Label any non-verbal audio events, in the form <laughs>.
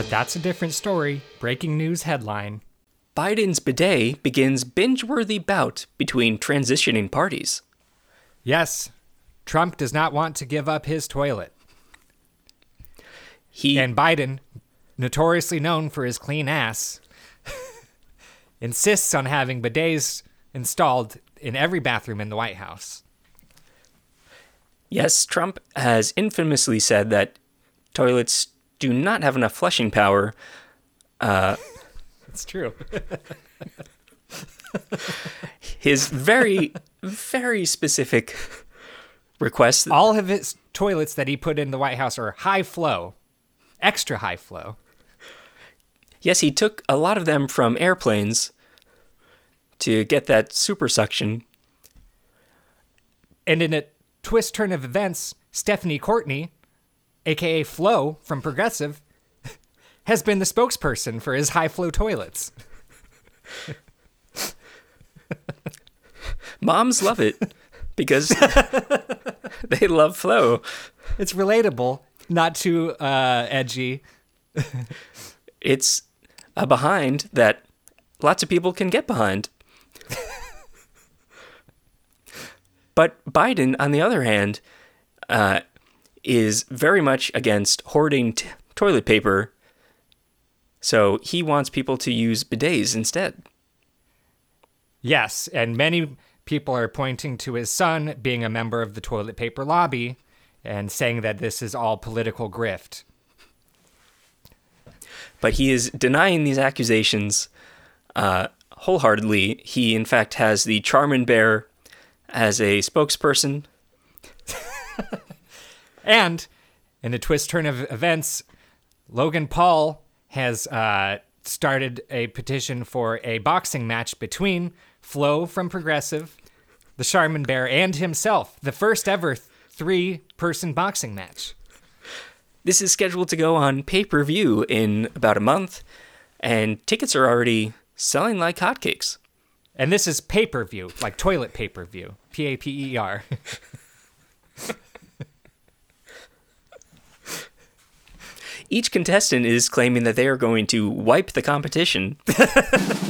But that's a different story. Breaking news headline. Biden's bidet begins binge worthy bout between transitioning parties. Yes, Trump does not want to give up his toilet. He And Biden, notoriously known for his clean ass, <laughs> insists on having bidets installed in every bathroom in the White House. Yes, Trump has infamously said that toilets do not have enough flushing power. Uh, it's true. <laughs> His very, very specific request. All of his toilets that he put in the White House are high flow, extra high flow. Yes, he took a lot of them from airplanes to get that super suction. And in a twist turn of events, Stephanie Courtney, aka Flo from Progressive, has been the spokesperson for his high flow toilets. Moms love it because <laughs> they love flow. It's relatable, not too uh, edgy. It's a behind that lots of people can get behind. but Biden, on the other hand, uh, is very much against hoarding t- toilet paper. So he wants people to use bidets instead. Yes, and many people are pointing to his son being a member of the toilet paper lobby and saying that this is all political grift. But he is denying these accusations uh, wholeheartedly. He, in fact, has the Charmin Bear as a spokesperson. <laughs> And in a twist turn of events, Logan Paul has uh, started a petition for a boxing match between Flo from Progressive, the Charmin Bear, and himself. The first ever three person boxing match. This is scheduled to go on pay per view in about a month, and tickets are already selling like hotcakes. And this is pay per view, like toilet pay per view. P A P E R. <laughs> Each contestant is claiming that they are going to wipe the competition. <laughs>